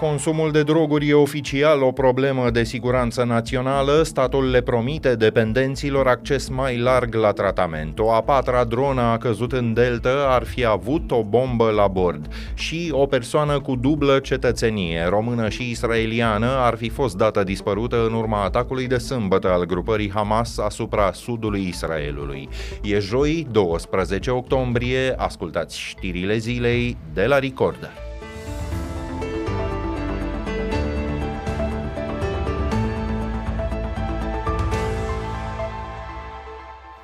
Consumul de droguri e oficial o problemă de siguranță națională. Statul le promite dependenților acces mai larg la tratament. O a patra dronă a căzut în Delta, ar fi avut o bombă la bord. Și o persoană cu dublă cetățenie, română și israeliană, ar fi fost dată dispărută în urma atacului de sâmbătă al grupării Hamas asupra sudului Israelului. E joi, 12 octombrie, ascultați știrile zilei de la Recorder.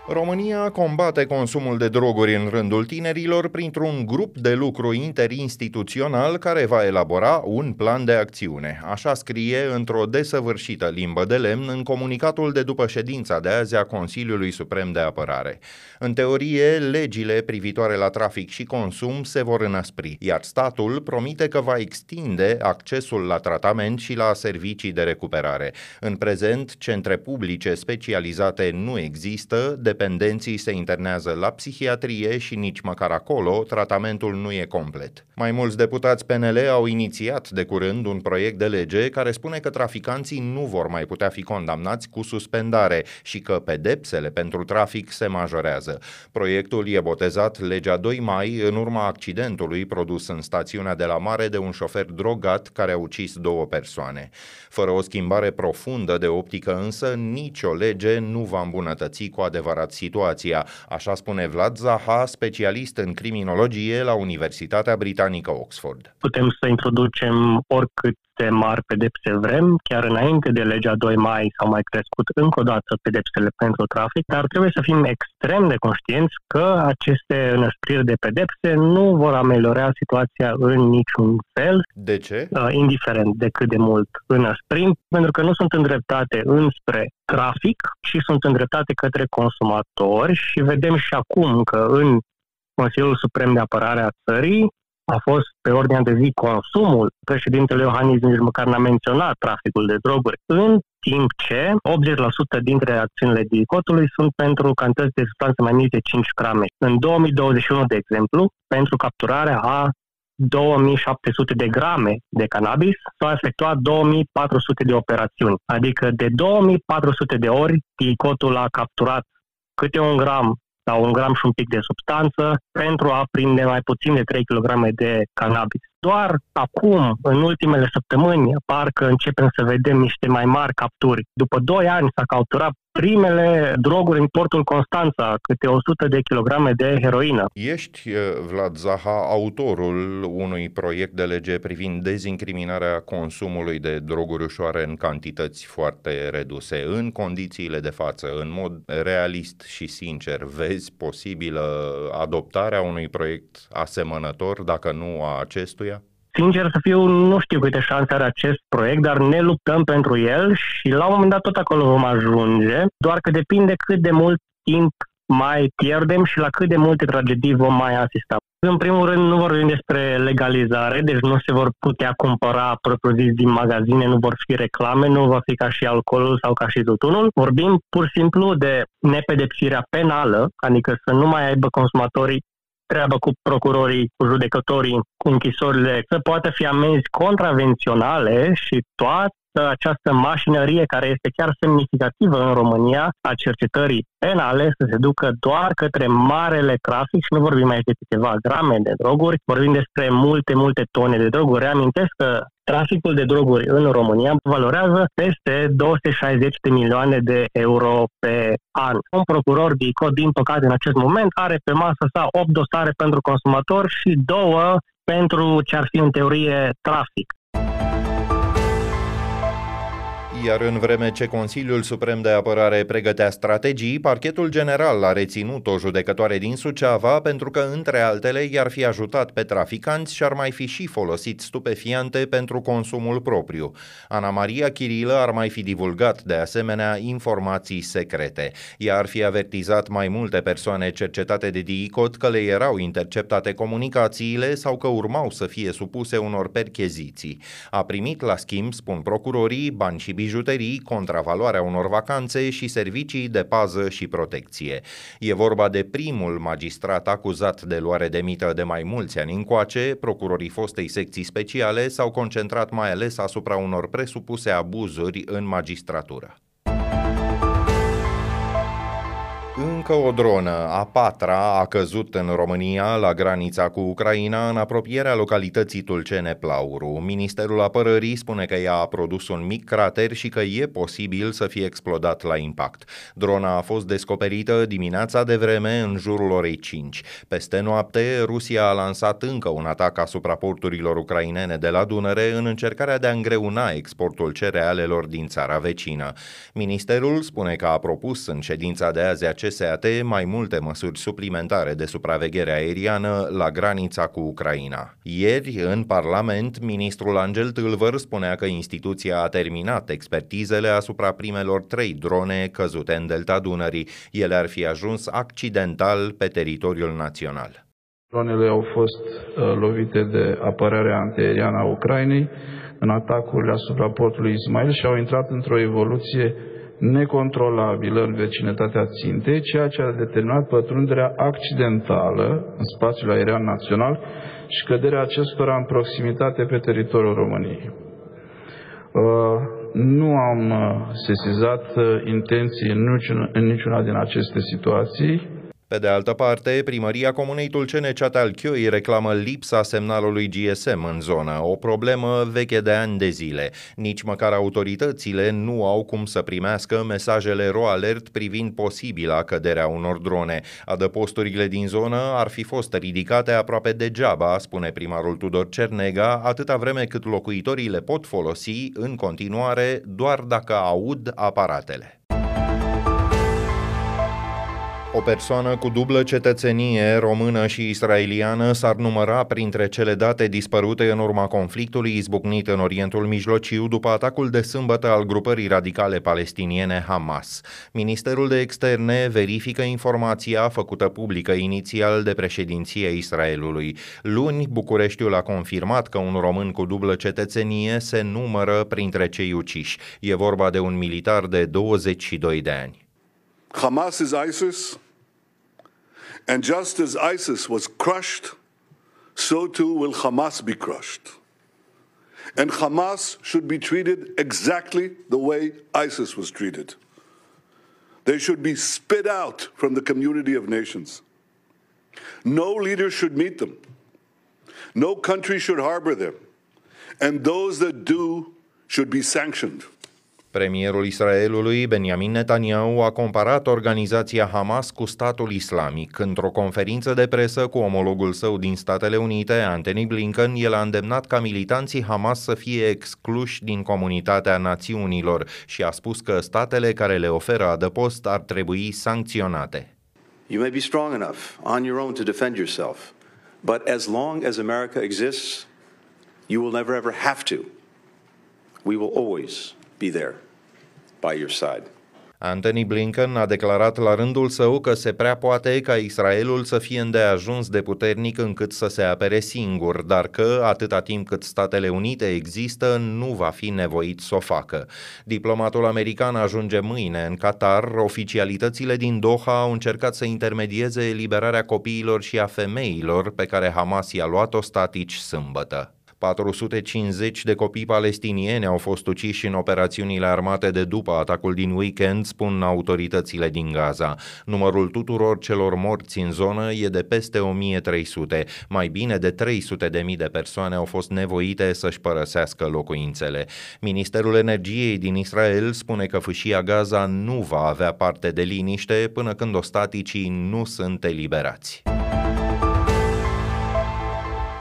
România combate consumul de droguri în rândul tinerilor printr-un grup de lucru interinstituțional care va elabora un plan de acțiune. Așa scrie într-o desăvârșită limbă de lemn în comunicatul de după ședința de azi a Consiliului Suprem de Apărare. În teorie, legile privitoare la trafic și consum se vor înăspri, iar statul promite că va extinde accesul la tratament și la servicii de recuperare. În prezent, centre publice specializate nu există, de dependenții se internează la psihiatrie și nici măcar acolo tratamentul nu e complet. Mai mulți deputați PNL au inițiat de curând un proiect de lege care spune că traficanții nu vor mai putea fi condamnați cu suspendare și că pedepsele pentru trafic se majorează. Proiectul e botezat Legea 2 mai în urma accidentului produs în stațiunea de la mare de un șofer drogat care a ucis două persoane. Fără o schimbare profundă de optică însă, nicio lege nu va îmbunătăți cu adevărat adevărat situația, așa spune Vlad Zaha, specialist în criminologie la Universitatea Britanică Oxford. Putem să introducem oricât de mari pedepse vrem, chiar înainte de legea 2 mai s-au mai crescut încă o dată pedepsele pentru trafic, dar trebuie să fim extrem de conștienți că aceste înăspriri de pedepse nu vor ameliora situația în niciun fel. De ce? Uh, indiferent de cât de mult înăsprim, pentru că nu sunt îndreptate înspre trafic și sunt îndreptate către consumatori și vedem și acum că în Consiliul Suprem de Apărare a țării a fost pe ordinea de zi consumul. Președintele Iohannis nici măcar n-a menționat traficul de droguri, în timp ce 80% dintre acțiunile DICOT-ului sunt pentru cantități de substanțe mai mici de 5 grame. În 2021, de exemplu, pentru capturarea a 2700 de grame de cannabis, s-au efectuat 2400 de operațiuni. Adică de 2400 de ori, DICOT-ul a capturat câte un gram sau un gram și un pic de substanță pentru a prinde mai puțin de 3 kg de cannabis. Doar acum, în ultimele săptămâni, parcă începem să vedem niște mai mari capturi. După 2 ani s-a capturat primele droguri în portul Constanța, câte 100 de kilograme de heroină. Ești, eh, Vlad Zaha, autorul unui proiect de lege privind dezincriminarea consumului de droguri ușoare în cantități foarte reduse. În condițiile de față, în mod realist și sincer, vezi posibilă adoptarea unui proiect asemănător, dacă nu a acestuia? Sincer să fiu, nu știu câte șanse are acest proiect, dar ne luptăm pentru el și la un moment dat tot acolo vom ajunge, doar că depinde cât de mult timp mai pierdem și la cât de multe tragedii vom mai asista. În primul rând, nu vorbim despre legalizare, deci nu se vor putea cumpăra propriu-zis din magazine, nu vor fi reclame, nu va fi ca și alcoolul sau ca și tutunul. Vorbim pur și simplu de nepedepsirea penală, adică să nu mai aibă consumatorii treabă cu procurorii, cu judecătorii, cu închisorile, să poată fi amenzi contravenționale și toată această mașinărie care este chiar semnificativă în România a cercetării penale să se ducă doar către marele trafic și nu vorbim aici de câteva grame de droguri, vorbim despre multe, multe tone de droguri. Reamintesc că traficul de droguri în România valorează peste 260 de milioane de euro pe an. Un procuror DICO, din păcate, în acest moment are pe masă sa 8 dosare pentru consumator și două pentru ce ar fi în teorie trafic. Iar în vreme ce Consiliul Suprem de Apărare pregătea strategii, parchetul general a reținut o judecătoare din Suceava pentru că, între altele, i-ar fi ajutat pe traficanți și ar mai fi și folosit stupefiante pentru consumul propriu. Ana Maria Chirilă ar mai fi divulgat, de asemenea, informații secrete. Ea ar fi avertizat mai multe persoane cercetate de DICOT că le erau interceptate comunicațiile sau că urmau să fie supuse unor percheziții. A primit, la schimb, spun procurorii, bani și bijuterii bijuterii, contravaloarea unor vacanțe și servicii de pază și protecție. E vorba de primul magistrat acuzat de luare de mită de mai mulți ani încoace, procurorii fostei secții speciale s-au concentrat mai ales asupra unor presupuse abuzuri în magistratură. Încă o dronă, a patra, a căzut în România la granița cu Ucraina în apropierea localității Tulcene Plauru. Ministerul Apărării spune că ea a produs un mic crater și că e posibil să fie explodat la impact. Drona a fost descoperită dimineața de vreme în jurul orei 5. Peste noapte, Rusia a lansat încă un atac asupra porturilor ucrainene de la Dunăre în încercarea de a îngreuna exportul cerealelor din țara vecină. Ministerul spune că a propus în ședința de azi acest CSAT mai multe măsuri suplimentare de supraveghere aeriană la granița cu Ucraina. Ieri, în Parlament, ministrul Angel Tâlvăr spunea că instituția a terminat expertizele asupra primelor trei drone căzute în delta Dunării. Ele ar fi ajuns accidental pe teritoriul național. Dronele au fost uh, lovite de apărarea antiaeriană a Ucrainei în atacurile asupra portului Ismail și au intrat într-o evoluție necontrolabilă în vecinătatea țintei, ceea ce a determinat pătrunderea accidentală în spațiul aerian național și căderea acestora în proximitate pe teritoriul României. Uh, nu am uh, sesizat uh, intenții în niciuna din aceste situații. Pe de altă parte, primăria comunei Tulcene Ceatal-Chioi reclamă lipsa semnalului GSM în zonă, o problemă veche de ani de zile. Nici măcar autoritățile nu au cum să primească mesajele ro-alert privind posibila căderea unor drone. Adăposturile din zonă ar fi fost ridicate aproape degeaba, spune primarul Tudor Cernega, atâta vreme cât locuitorii le pot folosi în continuare doar dacă aud aparatele. O persoană cu dublă cetățenie română și israeliană s-ar număra printre cele date dispărute în urma conflictului izbucnit în Orientul Mijlociu după atacul de sâmbătă al grupării radicale palestiniene Hamas. Ministerul de Externe verifică informația făcută publică inițial de președinția Israelului. Luni, Bucureștiul a confirmat că un român cu dublă cetățenie se numără printre cei uciși. E vorba de un militar de 22 de ani. Hamas is ISIS. And just as ISIS was crushed, so too will Hamas be crushed. And Hamas should be treated exactly the way ISIS was treated. They should be spit out from the community of nations. No leader should meet them. No country should harbor them. And those that do should be sanctioned. Premierul Israelului, Benjamin Netanyahu, a comparat organizația Hamas cu statul islamic. Într-o conferință de presă cu omologul său din Statele Unite, Anthony Blinken, el a îndemnat ca militanții Hamas să fie excluși din comunitatea națiunilor și a spus că statele care le oferă adăpost ar trebui sancționate. You may be strong enough on your own to defend yourself, but as long as America exists, you will never ever have to. We will always be there by your side. Anthony Blinken a declarat la rândul său că se prea poate ca Israelul să fie îndeajuns de puternic încât să se apere singur, dar că, atâta timp cât Statele Unite există, nu va fi nevoit să o facă. Diplomatul american ajunge mâine în Qatar. Oficialitățile din Doha au încercat să intermedieze eliberarea copiilor și a femeilor pe care Hamas i-a luat-o statici sâmbătă. 450 de copii palestinieni au fost uciși în operațiunile armate de după atacul din weekend, spun autoritățile din Gaza. Numărul tuturor celor morți în zonă e de peste 1300. Mai bine de 300 de mii de persoane au fost nevoite să-și părăsească locuințele. Ministerul Energiei din Israel spune că fâșia Gaza nu va avea parte de liniște până când ostaticii nu sunt eliberați.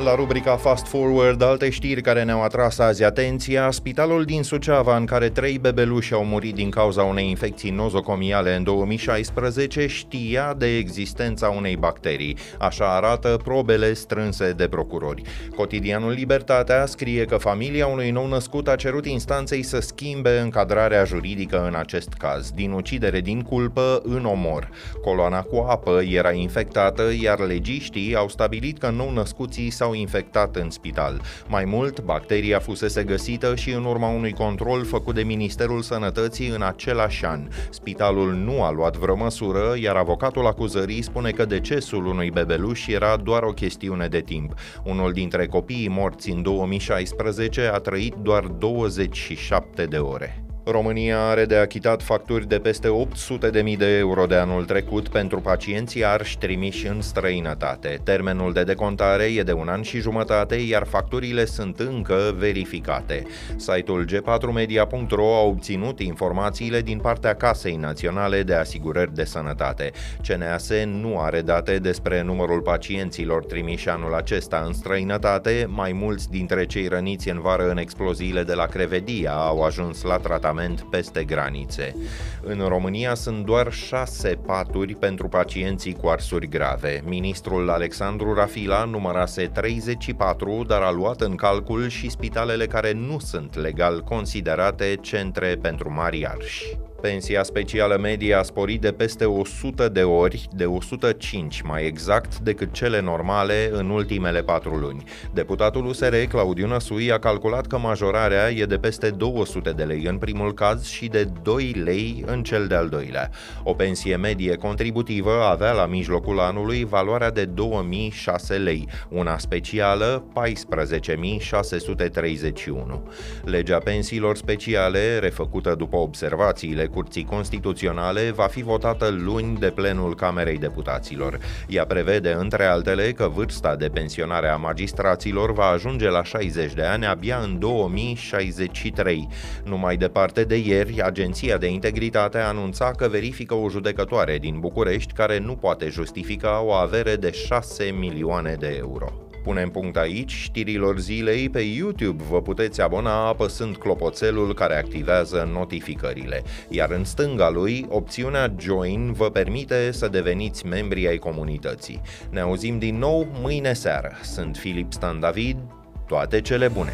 La rubrica Fast Forward, alte știri care ne-au atras azi atenția, spitalul din Suceava, în care trei bebeluși au murit din cauza unei infecții nozocomiale în 2016, știa de existența unei bacterii. Așa arată probele strânse de procurori. Cotidianul Libertatea scrie că familia unui nou născut a cerut instanței să schimbe încadrarea juridică în acest caz, din ucidere din culpă în omor. Coloana cu apă era infectată, iar legiștii au stabilit că nou născuții s s-au infectat în spital. Mai mult, bacteria fusese găsită și în urma unui control făcut de Ministerul Sănătății în același an. Spitalul nu a luat vreo măsură, iar avocatul acuzării spune că decesul unui bebeluș era doar o chestiune de timp. Unul dintre copiii morți în 2016 a trăit doar 27 de ore. România are de achitat facturi de peste 800.000 de euro de anul trecut pentru pacienții arși trimiși în străinătate. Termenul de decontare e de un an și jumătate, iar facturile sunt încă verificate. Site-ul g4media.ro a obținut informațiile din partea Casei Naționale de Asigurări de Sănătate. CNAS nu are date despre numărul pacienților trimiși anul acesta în străinătate, mai mulți dintre cei răniți în vară în exploziile de la Crevedia au ajuns la tratament tratament peste granițe. În România sunt doar șase paturi pentru pacienții cu arsuri grave. Ministrul Alexandru Rafila numărase 34, dar a luat în calcul și spitalele care nu sunt legal considerate centre pentru mari arși. Pensia specială medie a sporit de peste 100 de ori, de 105 mai exact decât cele normale în ultimele patru luni. Deputatul USR, Claudiu Năsui, a calculat că majorarea e de peste 200 de lei în primul caz și de 2 lei în cel de-al doilea. O pensie medie contributivă avea la mijlocul anului valoarea de 2006 lei, una specială 14.631. Legea pensiilor speciale, refăcută după observațiile Curții Constituționale va fi votată luni de plenul Camerei Deputaților. Ea prevede, între altele, că vârsta de pensionare a magistraților va ajunge la 60 de ani abia în 2063. Numai departe de ieri, Agenția de Integritate a anunțat că verifică o judecătoare din București care nu poate justifica o avere de 6 milioane de euro. Punem punct aici știrilor zilei pe YouTube. Vă puteți abona apăsând clopoțelul care activează notificările. Iar în stânga lui, opțiunea Join vă permite să deveniți membri ai comunității. Ne auzim din nou mâine seară. Sunt Filip Stan David. Toate cele bune!